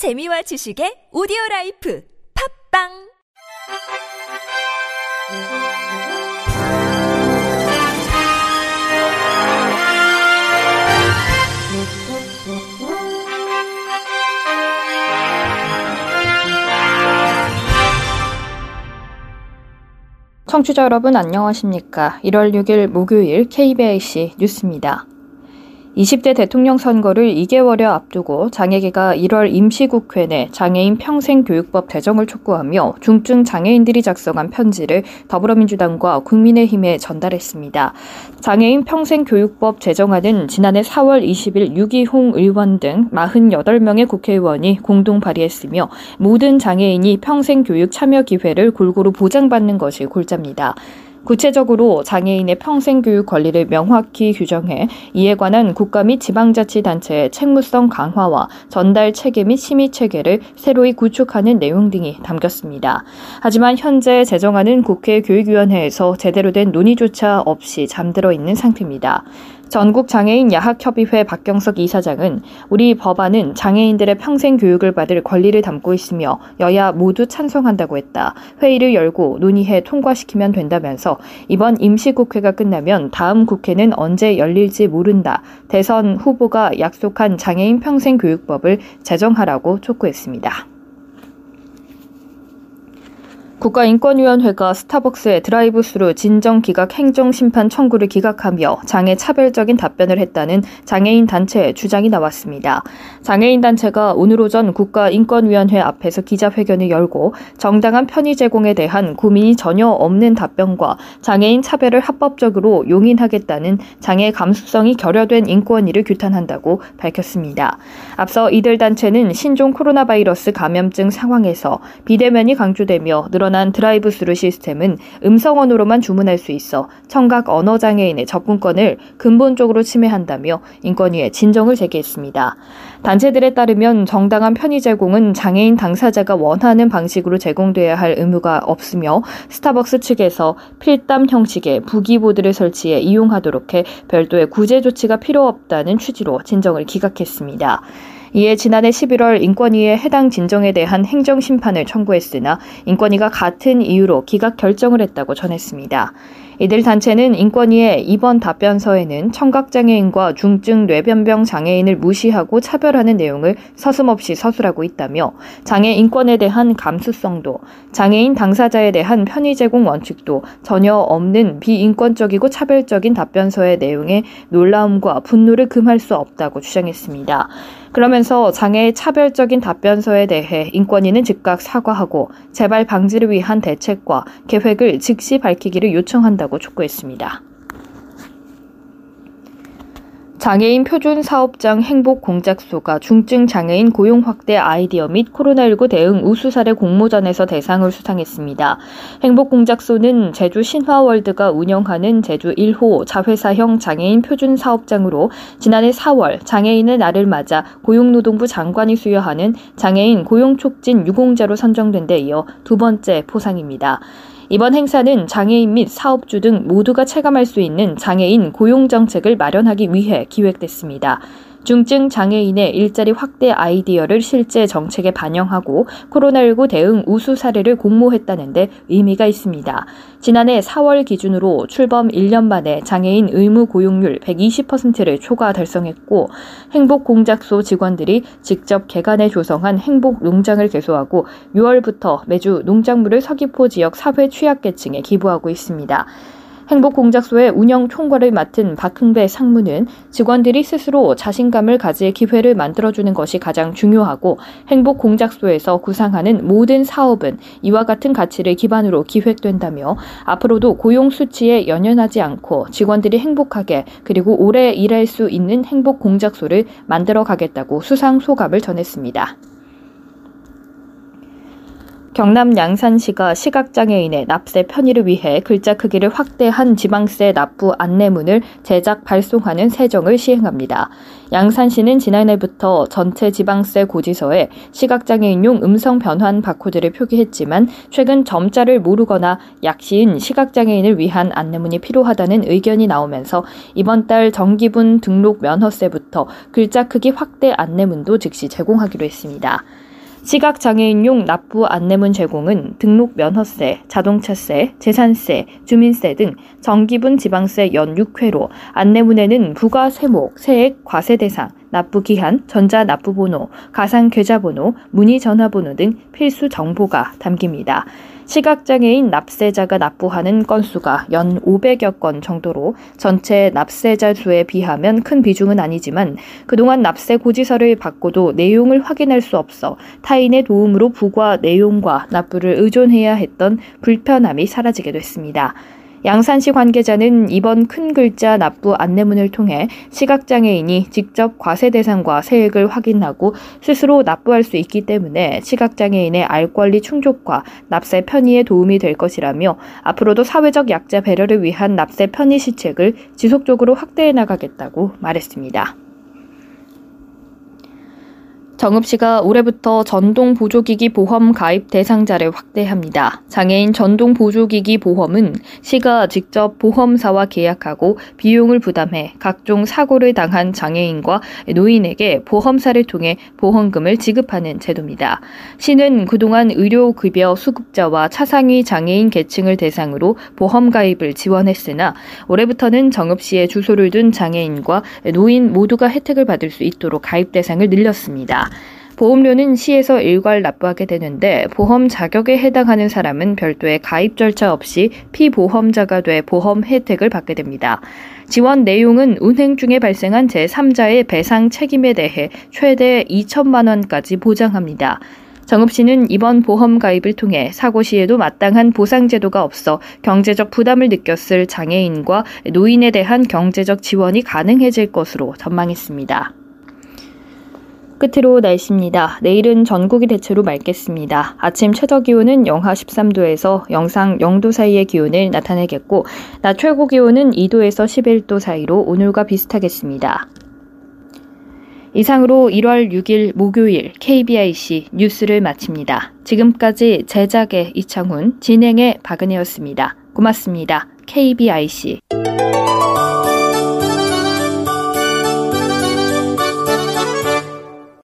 재미와 지식의 오디오 라이프 팝빵 청취자 여러분 안녕하십니까? 1월 6일 목요일 KBIC 뉴스입니다. 20대 대통령 선거를 2개월여 앞두고 장애계가 1월 임시국회 내 장애인 평생교육법 개정을 촉구하며 중증 장애인들이 작성한 편지를 더불어민주당과 국민의힘에 전달했습니다. 장애인 평생교육법 제정안은 지난해 4월 20일 유기홍 의원 등 48명의 국회의원이 공동 발의했으며 모든 장애인이 평생교육 참여 기회를 골고루 보장받는 것이 골자입니다. 구체적으로 장애인의 평생 교육 권리를 명확히 규정해 이에 관한 국가 및 지방자치단체의 책무성 강화와 전달 체계 및 심의 체계를 새로이 구축하는 내용 등이 담겼습니다. 하지만 현재 제정안은 국회 교육위원회에서 제대로 된 논의조차 없이 잠들어 있는 상태입니다. 전국장애인 야학협의회 박경석 이사장은 우리 법안은 장애인들의 평생 교육을 받을 권리를 담고 있으며 여야 모두 찬성한다고 했다. 회의를 열고 논의해 통과시키면 된다면서 이번 임시국회가 끝나면 다음 국회는 언제 열릴지 모른다. 대선 후보가 약속한 장애인 평생 교육법을 제정하라고 촉구했습니다. 국가인권위원회가 스타벅스의 드라이브스루 진정 기각 행정 심판 청구를 기각하며 장애 차별적인 답변을 했다는 장애인 단체의 주장이 나왔습니다. 장애인 단체가 오늘 오전 국가인권위원회 앞에서 기자회견을 열고 정당한 편의 제공에 대한 고민이 전혀 없는 답변과 장애인 차별을 합법적으로 용인하겠다는 장애 감수성이 결여된 인권위를 규탄한다고 밝혔습니다. 앞서 이들 단체는 신종 코로나 바이러스 감염증 상황에서 비대면이 강조되며 늘어 늘어난 드라이브 스루 시스템은 음성 언어로만 주문할 수 있어 청각 언어 장애인의 접근권을 근본적으로 침해한다며 인권위에 진정을 제기했습니다. 단체들에 따르면 정당한 편의 제공은 장애인 당사자가 원하는 방식으로 제공돼야 할 의무가 없으며 스타벅스 측에서 필담 형식의 부기보드를 설치해 이용하도록 해 별도의 구제 조치가 필요 없다는 취지로 진정을 기각했습니다. 이에 지난해 11월 인권위에 해당 진정에 대한 행정 심판을 청구했으나 인권위가 같은 이유로 기각 결정을 했다고 전했습니다. 이들 단체는 인권위의 이번 답변서에는 청각장애인과 중증 뇌변병 장애인을 무시하고 차별하는 내용을 서슴없이 서술하고 있다며 장애 인권에 대한 감수성도 장애인 당사자에 대한 편의 제공 원칙도 전혀 없는 비인권적이고 차별적인 답변서의 내용에 놀라움과 분노를 금할 수 없다고 주장했습니다. 그러면서 장애의 차별적인 답변서에 대해 인권위는 즉각 사과하고 재발 방지를 위한 대책과 계획을 즉시 밝히기를 요청한다고 촉구했습니다. 장애인 표준 사업장 행복 공작소가 중증 장애인 고용 확대 아이디어 및 코로나19 대응 우수 사례 공모전에서 대상을 수상했습니다. 행복 공작소는 제주 신화월드가 운영하는 제주 1호 자회사형 장애인 표준 사업장으로 지난해 4월 장애인의 날을 맞아 고용노동부 장관이 수여하는 장애인 고용 촉진 유공자로 선정된 데 이어 두 번째 포상입니다. 이번 행사는 장애인 및 사업주 등 모두가 체감할 수 있는 장애인 고용 정책을 마련하기 위해 기획됐습니다. 중증 장애인의 일자리 확대 아이디어를 실제 정책에 반영하고 코로나19 대응 우수 사례를 공모했다는데 의미가 있습니다. 지난해 4월 기준으로 출범 1년 만에 장애인 의무 고용률 120%를 초과 달성했고 행복 공작소 직원들이 직접 개간해 조성한 행복 농장을 개소하고 6월부터 매주 농작물을 서귀포 지역 사회 취약계층에 기부하고 있습니다. 행복공작소의 운영 총괄을 맡은 박흥배 상무는 직원들이 스스로 자신감을 가질 기회를 만들어주는 것이 가장 중요하고 행복공작소에서 구상하는 모든 사업은 이와 같은 가치를 기반으로 기획된다며 앞으로도 고용 수치에 연연하지 않고 직원들이 행복하게 그리고 오래 일할 수 있는 행복공작소를 만들어 가겠다고 수상 소감을 전했습니다. 경남 양산시가 시각장애인의 납세 편의를 위해 글자 크기를 확대한 지방세 납부 안내문을 제작 발송하는 세정을 시행합니다. 양산시는 지난해부터 전체 지방세 고지서에 시각장애인용 음성 변환 바코드를 표기했지만 최근 점자를 모르거나 약시인 시각장애인을 위한 안내문이 필요하다는 의견이 나오면서 이번 달 정기분 등록 면허세부터 글자 크기 확대 안내문도 즉시 제공하기로 했습니다. 시각장애인용 납부 안내문 제공은 등록 면허세, 자동차세, 재산세, 주민세 등 정기분 지방세 연 6회로 안내문에는 부가 세목, 세액, 과세 대상, 납부 기한, 전자 납부 번호, 가상 계좌 번호, 문의 전화 번호 등 필수 정보가 담깁니다. 시각장애인 납세자가 납부하는 건수가 연 500여 건 정도로 전체 납세자 수에 비하면 큰 비중은 아니지만 그동안 납세 고지서를 받고도 내용을 확인할 수 없어 타인의 도움으로 부과 내용과 납부를 의존해야 했던 불편함이 사라지게 됐습니다. 양산시 관계자는 이번 큰 글자 납부 안내문을 통해 시각장애인이 직접 과세 대상과 세액을 확인하고 스스로 납부할 수 있기 때문에 시각장애인의 알 권리 충족과 납세 편의에 도움이 될 것이라며 앞으로도 사회적 약자 배려를 위한 납세 편의 시책을 지속적으로 확대해 나가겠다고 말했습니다. 정읍 시가 올해부터 전동 보조기기 보험 가입 대상자를 확대합니다. 장애인 전동 보조기기 보험은 시가 직접 보험사와 계약하고 비용을 부담해 각종 사고를 당한 장애인과 노인에게 보험사를 통해 보험금을 지급하는 제도입니다. 시는 그동안 의료급여 수급자와 차상위 장애인 계층을 대상으로 보험 가입을 지원했으나 올해부터는 정읍시에 주소를 둔 장애인과 노인 모두가 혜택을 받을 수 있도록 가입 대상을 늘렸습니다. 보험료는 시에서 일괄 납부하게 되는데 보험 자격에 해당하는 사람은 별도의 가입 절차 없이 피보험자가 돼 보험 혜택을 받게 됩니다. 지원 내용은 운행 중에 발생한 제3자의 배상 책임에 대해 최대 2천만 원까지 보장합니다. 정읍 씨는 이번 보험 가입을 통해 사고 시에도 마땅한 보상 제도가 없어 경제적 부담을 느꼈을 장애인과 노인에 대한 경제적 지원이 가능해질 것으로 전망했습니다. 끝으로 날씨입니다. 내일은 전국이 대체로 맑겠습니다. 아침 최저 기온은 영하 13도에서 영상 0도 사이의 기온을 나타내겠고, 낮 최고 기온은 2도에서 11도 사이로 오늘과 비슷하겠습니다. 이상으로 1월 6일 목요일 KBIC 뉴스를 마칩니다. 지금까지 제작의 이창훈, 진행의 박은혜였습니다. 고맙습니다. KBIC